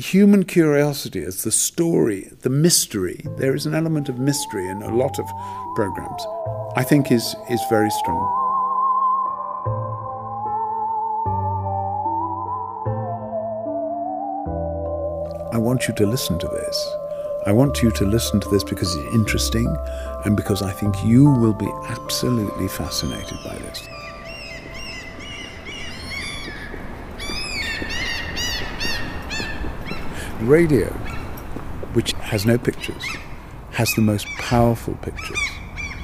human curiosity as the story, the mystery. There is an element of mystery in a lot of programs. I think is is very strong. I want you to listen to this. I want you to listen to this because it's interesting and because I think you will be absolutely fascinated by this. Radio, which has no pictures, has the most powerful pictures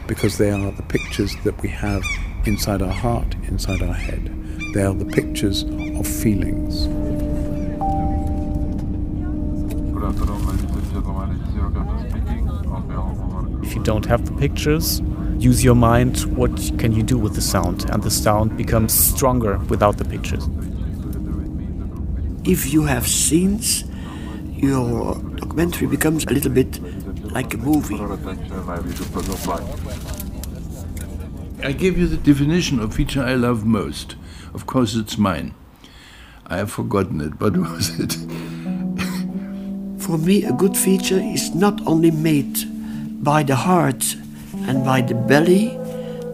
because they are the pictures that we have inside our heart, inside our head. They are the pictures of feelings. If you don't have the pictures, use your mind. What can you do with the sound? And the sound becomes stronger without the pictures. If you have scenes, your documentary becomes a little bit like a movie. I gave you the definition of feature I love most. Of course, it's mine. I have forgotten it, but what was it? For me, a good feature is not only made by the heart and by the belly,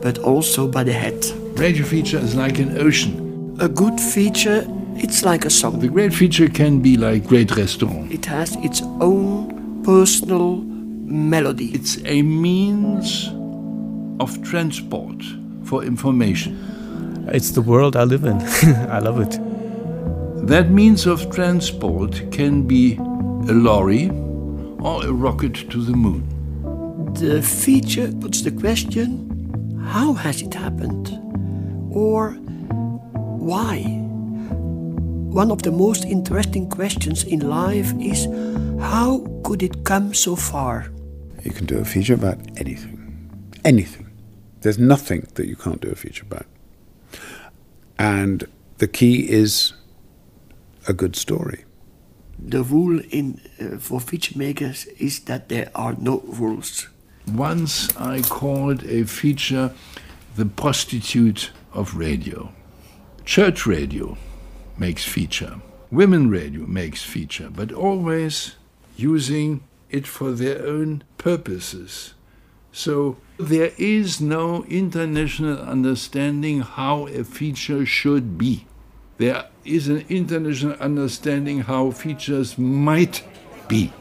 but also by the head. Radio feature is like an ocean. A good feature, it's like a song. The great feature can be like great restaurant. It has its own personal melody. It's a means of transport for information. It's the world I live in. I love it. That means of transport can be a lorry or a rocket to the moon. The feature puts the question how has it happened? Or why? One of the most interesting questions in life is how could it come so far? You can do a feature about anything. Anything. There's nothing that you can't do a feature about. And the key is a good story. The rule in uh, for feature makers is that there are no rules. Once I called a feature the prostitute of radio. Church radio makes feature. Women radio makes feature, but always using it for their own purposes. So there is no international understanding how a feature should be. There is an international understanding how features might be.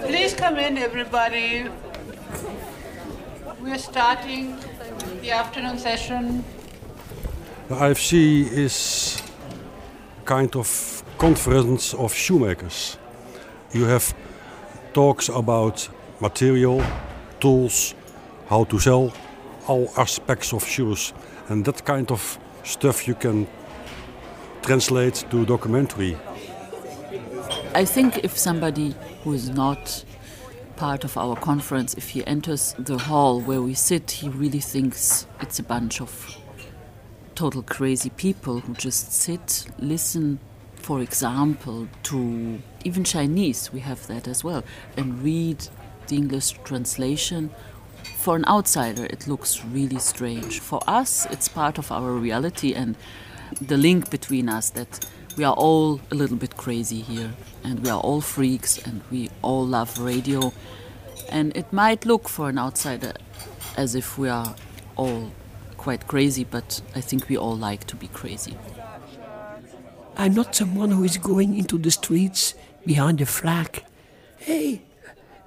Please come in, everybody. We're starting the afternoon session. The IFC is a kind of conference of shoemakers. You have talks about material, tools, how to sell, all aspects of shoes. And that kind of stuff you can translate to documentary. I think if somebody who is not part of our conference, if he enters the hall where we sit, he really thinks it's a bunch of total crazy people who just sit, listen, for example, to even Chinese, we have that as well, and read the English translation. For an outsider, it looks really strange. For us, it's part of our reality and the link between us that we are all a little bit crazy here and we are all freaks and we all love radio. And it might look for an outsider as if we are all quite crazy, but I think we all like to be crazy. I'm not someone who is going into the streets behind a flag. Hey,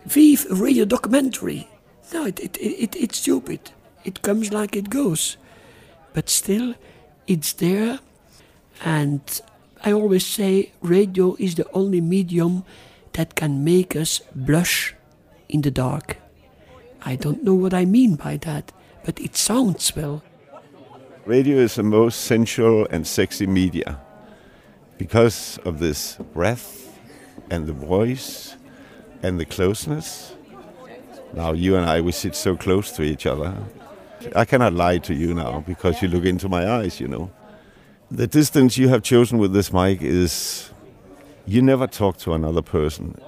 vive radio documentary. No, it, it, it, it's stupid. It comes like it goes. But still, it's there. And I always say radio is the only medium that can make us blush in the dark. I don't know what I mean by that, but it sounds well. Radio is the most sensual and sexy media because of this breath and the voice and the closeness. Now, you and I, we sit so close to each other. I cannot lie to you now because you look into my eyes, you know. The distance you have chosen with this mic is you never talk to another person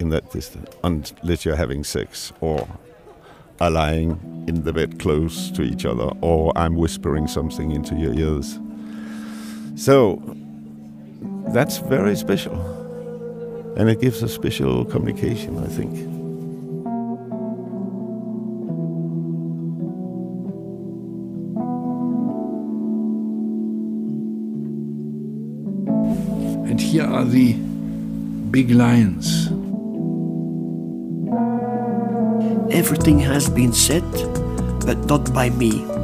in that distance unless you're having sex or are lying in the bed close to each other or I'm whispering something into your ears. So that's very special. And it gives a special communication, I think. Here are the big lines. Everything has been said, but not by me.